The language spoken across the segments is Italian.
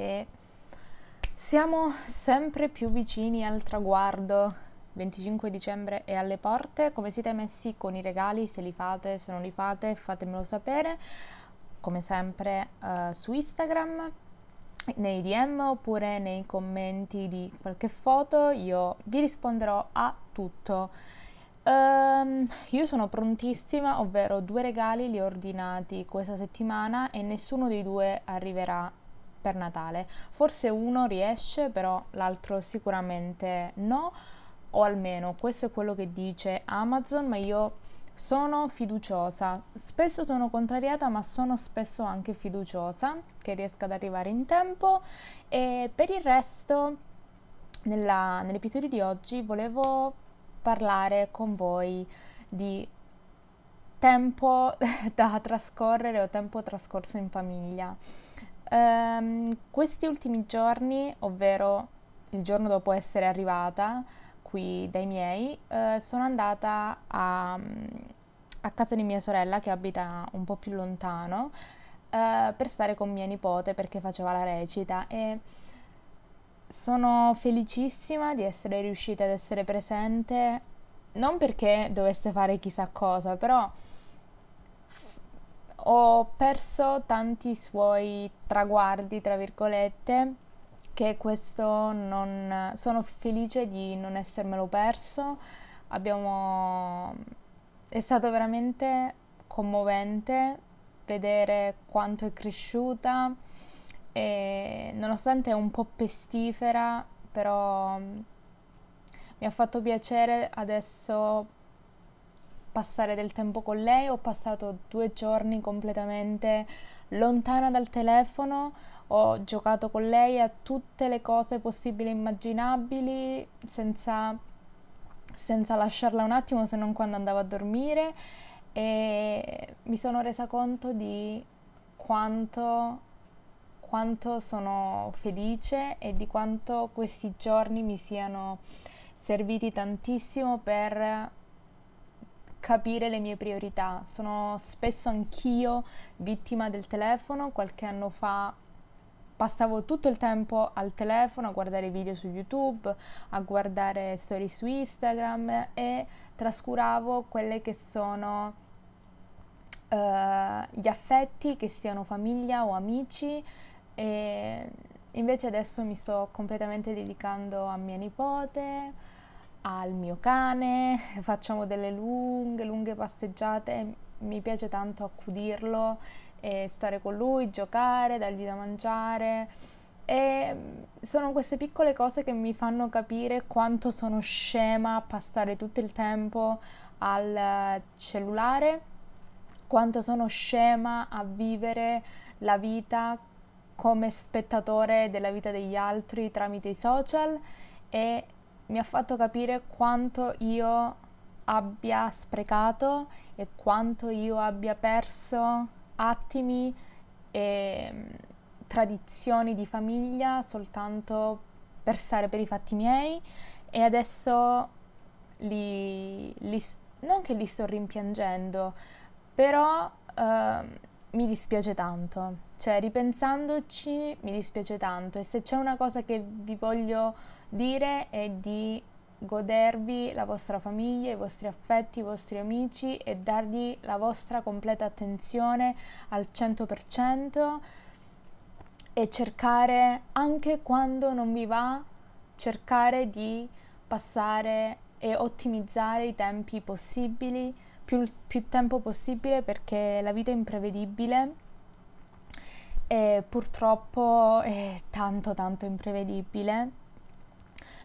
E siamo sempre più vicini al traguardo. 25 dicembre è alle porte. Come siete messi con i regali? Se li fate, se non li fate, fatemelo sapere. Come sempre uh, su Instagram, nei DM oppure nei commenti di qualche foto. Io vi risponderò a tutto. Um, io sono prontissima, ovvero due regali li ho ordinati questa settimana e nessuno dei due arriverà per Natale. Forse uno riesce, però l'altro sicuramente no, o almeno questo è quello che dice Amazon, ma io sono fiduciosa. Spesso sono contrariata, ma sono spesso anche fiduciosa che riesca ad arrivare in tempo e per il resto nella, nell'episodio di oggi volevo parlare con voi di tempo da trascorrere o tempo trascorso in famiglia. Um, questi ultimi giorni, ovvero il giorno dopo essere arrivata qui dai miei, uh, sono andata a, a, casa di mia sorella che abita un po' più lontano uh, per stare con mia nipote perché faceva la recita e sono felicissima di essere riuscita ad essere presente, non perché dovesse fare chissà cosa, però ho perso tanti suoi traguardi, tra virgolette, che questo non... sono felice di non essermelo perso. Abbiamo... è stato veramente commovente vedere quanto è cresciuta e nonostante è un po' pestifera, però mi ha fatto piacere adesso passare del tempo con lei, ho passato due giorni completamente lontana dal telefono, ho giocato con lei a tutte le cose possibili e immaginabili senza, senza lasciarla un attimo se non quando andavo a dormire. E mi sono resa conto di quanto, quanto sono felice e di quanto questi giorni mi siano serviti tantissimo per capire le mie priorità. Sono spesso anch'io vittima del telefono. Qualche anno fa passavo tutto il tempo al telefono a guardare video su YouTube, a guardare storie su Instagram e trascuravo quelle che sono uh, gli affetti, che siano famiglia o amici. E invece adesso mi sto completamente dedicando a mia nipote, al mio cane, facciamo delle lunghe, lunghe passeggiate, mi piace tanto accudirlo e stare con lui, giocare, dargli da mangiare. E sono queste piccole cose che mi fanno capire quanto sono scema a passare tutto il tempo al cellulare, quanto sono scema a vivere la vita come spettatore della vita degli altri tramite i social e mi ha fatto capire quanto io abbia sprecato e quanto io abbia perso attimi e mm, tradizioni di famiglia soltanto per stare per i fatti miei e adesso li, li non che li sto rimpiangendo, però uh, mi dispiace tanto, cioè ripensandoci mi dispiace tanto. E se c'è una cosa che vi voglio dire è di godervi la vostra famiglia, i vostri affetti, i vostri amici e dargli la vostra completa attenzione al 100% e cercare anche quando non vi va, cercare di passare e ottimizzare i tempi possibili, più, più tempo possibile perché la vita è imprevedibile e purtroppo è tanto tanto imprevedibile.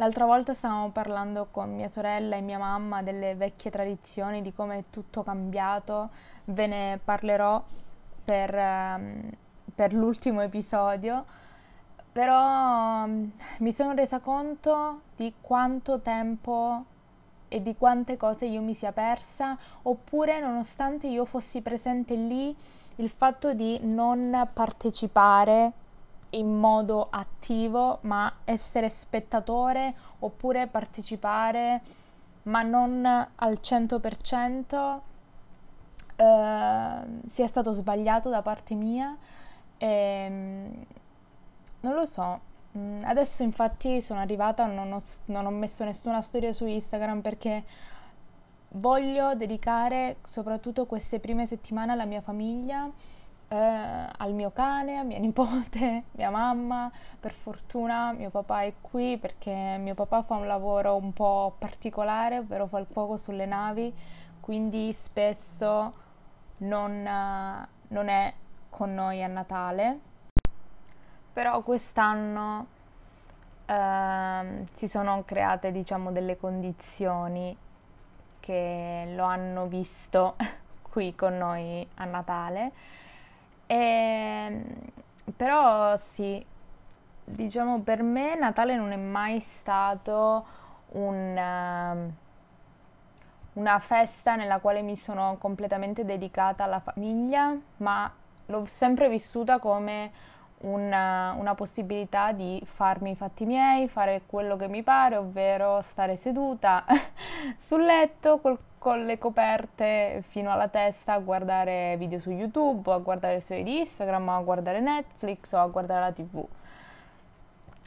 L'altra volta stavamo parlando con mia sorella e mia mamma delle vecchie tradizioni, di come è tutto cambiato, ve ne parlerò per, um, per l'ultimo episodio, però um, mi sono resa conto di quanto tempo e di quante cose io mi sia persa, oppure nonostante io fossi presente lì, il fatto di non partecipare in modo attivo, ma essere spettatore oppure partecipare, ma non al 100%, eh, sia stato sbagliato da parte mia. E, ehm, non lo so, Mm, adesso infatti sono arrivata, non ho, non ho messo nessuna storia su Instagram perché voglio dedicare soprattutto queste prime settimane alla mia famiglia, eh, al mio cane, a mia nipote, mia mamma. Per fortuna mio papà è qui perché mio papà fa un lavoro un po' particolare, ovvero fa il cuoco sulle navi, quindi spesso non, non è con noi a Natale però quest'anno eh, si sono create diciamo delle condizioni che lo hanno visto qui con noi a Natale e, ehm, però sì diciamo per me Natale non è mai stato un, una festa nella quale mi sono completamente dedicata alla famiglia ma l'ho sempre vissuta come una, una, possibilità di farmi i fatti miei, fare quello che mi pare, ovvero stare seduta sul letto col, con le coperte fino alla testa a guardare video su YouTube, a guardare storie di Instagram, a guardare Netflix o a guardare la TV.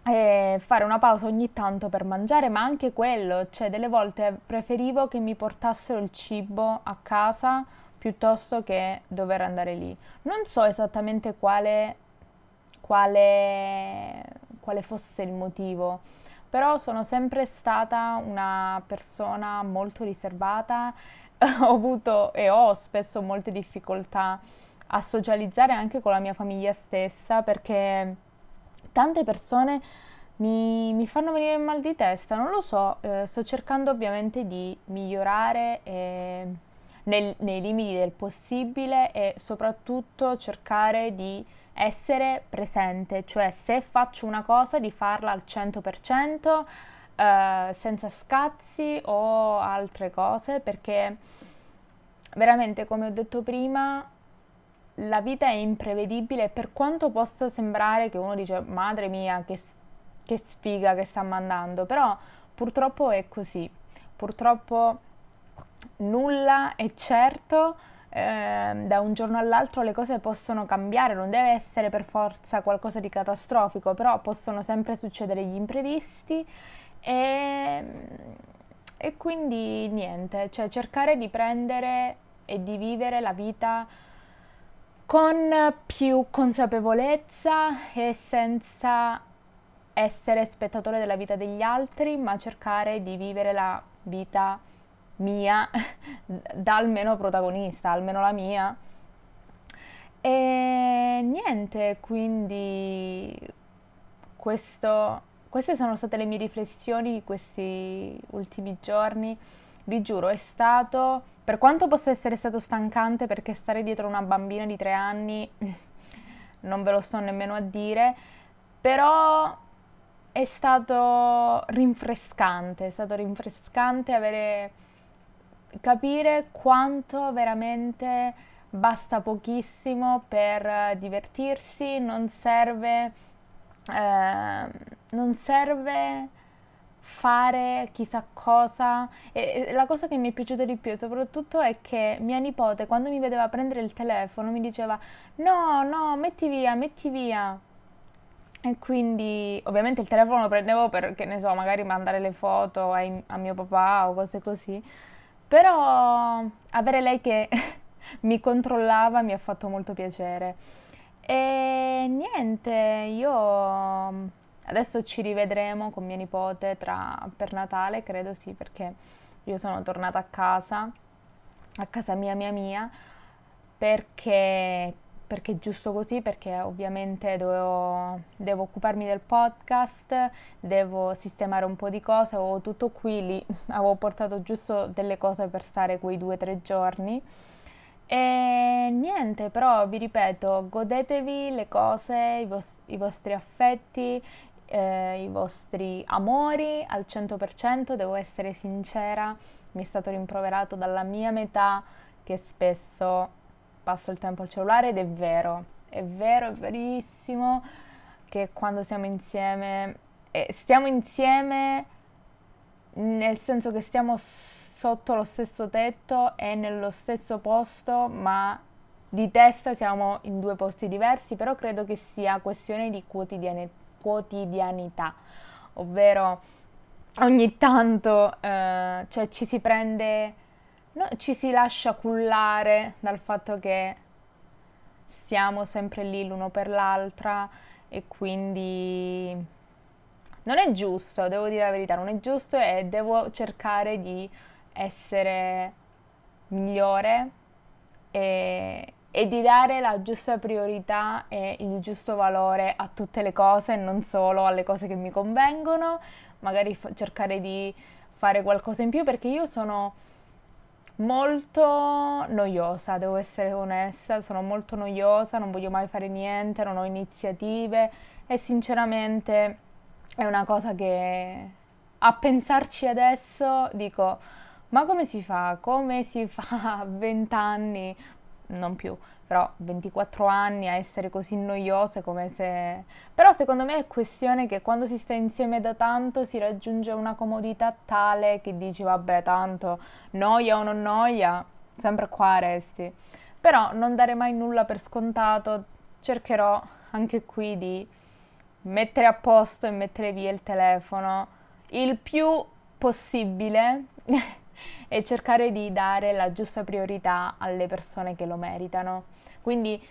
E fare una pausa ogni tanto per mangiare, ma anche quello, cioè delle volte preferivo che mi portassero il cibo a casa piuttosto che dover andare lì. Non so esattamente quale quale, quale fosse il motivo, però sono sempre stata una persona molto riservata, ho avuto e ho spesso molte difficoltà a socializzare anche con la mia famiglia stessa perché tante persone mi, mi fanno venire il mal di testa, non lo so, eh, sto cercando ovviamente di migliorare eh, nel, nei limiti del possibile e soprattutto cercare di essere presente, cioè se faccio una cosa di farla al 100%, eh, senza scazzi o altre cose, perché veramente, come ho detto prima, la vita è imprevedibile. Per quanto possa sembrare che uno dice madre mia che, che sfiga che sta mandando, però purtroppo è così, purtroppo nulla è certo eh, da un giorno all'altro le cose possono cambiare, non deve essere per forza qualcosa di catastrofico, però possono sempre succedere gli imprevisti e, e quindi niente, cioè cercare di prendere e di vivere la vita con più consapevolezza e senza essere spettatore della vita degli altri, ma cercare di vivere la vita mia da almeno protagonista, almeno la mia. E niente, quindi questo, queste sono state le mie riflessioni di questi ultimi giorni. Vi giuro, è stato, per quanto possa essere stato stancante, perché stare dietro una bambina di tre anni non ve lo sto nemmeno a dire, però è stato rinfrescante, è stato rinfrescante avere capire quanto veramente basta pochissimo per divertirsi, non serve, eh, non serve fare chissà cosa. E, e la cosa che mi è piaciuta di più soprattutto è che mia nipote quando mi vedeva prendere il telefono mi diceva no, no, metti via, metti via. E quindi ovviamente il telefono lo prendevo per, che ne so, magari mandare le foto ai, a mio papà o cose così. Però avere lei che mi controllava mi ha fatto molto piacere. E niente, io Adesso ci rivedremo con mia nipote tra, per Natale, credo sì, perché io sono tornata a casa, a casa mia, mia, mia, perché, perché è giusto così, perché ovviamente dovevo, devo occuparmi del podcast, devo sistemare un po' di cose, avevo tutto qui, lì avevo portato giusto delle cose per stare quei due o tre giorni. E niente, però vi ripeto, godetevi le cose, i, vos- i vostri affetti, eh, i vostri amori al 100%, devo essere sincera, mi è stato rimproverato dalla mia metà che spesso passo il tempo al cellulare ed è vero, è vero, è verissimo che quando siamo insieme, eh, stiamo insieme nel senso che stiamo sotto lo stesso tetto e nello stesso posto, ma di testa siamo in due posti diversi, però credo che sia questione di quotidianità quotidianità, ovvero ogni tanto eh, cioè ci si prende, no, ci si lascia cullare dal fatto che siamo sempre lì l'uno per l'altra e quindi non è giusto, devo dire la verità, non è giusto e devo cercare di essere migliore e, e di dare la giusta priorità e il giusto valore a tutte le cose, non solo alle cose che mi convengono, magari f- cercare di fare qualcosa in più perché io sono molto noiosa, devo essere onesta, sono molto noiosa, non voglio mai fare niente, non ho iniziative e sinceramente è una cosa che a pensarci adesso dico ma come si fa? Come si fa a vent'anni? Non più, però 24 anni a essere così noiose come se... Però secondo me è questione che quando si sta insieme da tanto si raggiunge una comodità tale che dici vabbè tanto noia o non noia, sempre qua resti. Però non dare mai nulla per scontato, cercherò anche qui di mettere a posto e mettere via il telefono il più possibile e cercare di dare la giusta priorità alle persone che lo meritano. Quindi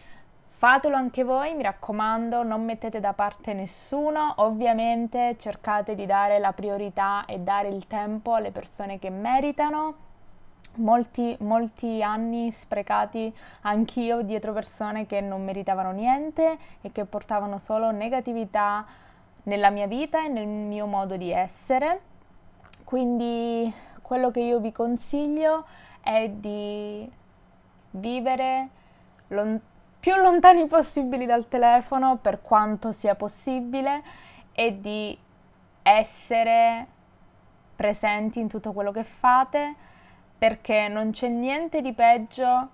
fatelo anche voi, mi raccomando, non mettete da parte nessuno, ovviamente cercate di dare la priorità e dare il tempo alle persone che meritano. Molti, molti anni sprecati anch'io dietro persone che non meritavano niente e che portavano solo negatività nella mia vita e nel mio modo di essere. Quindi quello che io vi consiglio è di vivere lon- più lontani possibili dal telefono per quanto sia possibile e di essere presenti in tutto quello che fate perché non c'è niente di peggio,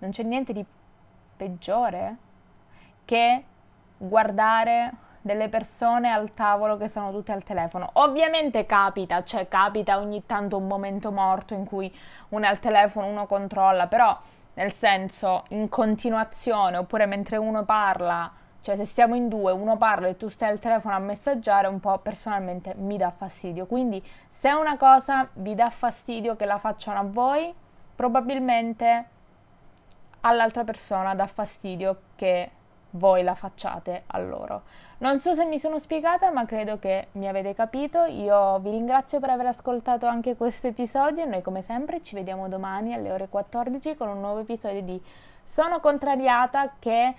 non c'è niente di peggiore che guardare delle persone al tavolo che sono tutte al telefono. Ovviamente capita, cioè capita ogni tanto un momento morto in cui uno è al telefono, uno controlla, però nel senso in continuazione oppure mentre uno parla, cioè se siamo in due, uno parla e tu stai al telefono a messaggiare, un po' personalmente mi dà fastidio. Quindi se una cosa vi dà fastidio che la facciano a voi, probabilmente all'altra persona dà fastidio che voi la facciate a loro. Non so se mi sono spiegata, ma credo che mi avete capito. Io vi ringrazio per aver ascoltato anche questo episodio. Noi, come sempre, ci vediamo domani alle ore 14 con un nuovo episodio di Sono contrariata che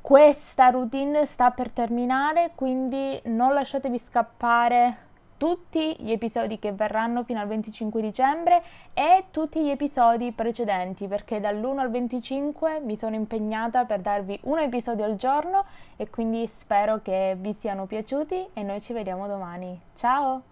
questa routine sta per terminare, quindi non lasciatevi scappare tutti gli episodi che verranno fino al 25 dicembre e tutti gli episodi precedenti perché dall'1 al 25 mi sono impegnata per darvi un episodio al giorno e quindi spero che vi siano piaciuti e noi ci vediamo domani. Ciao!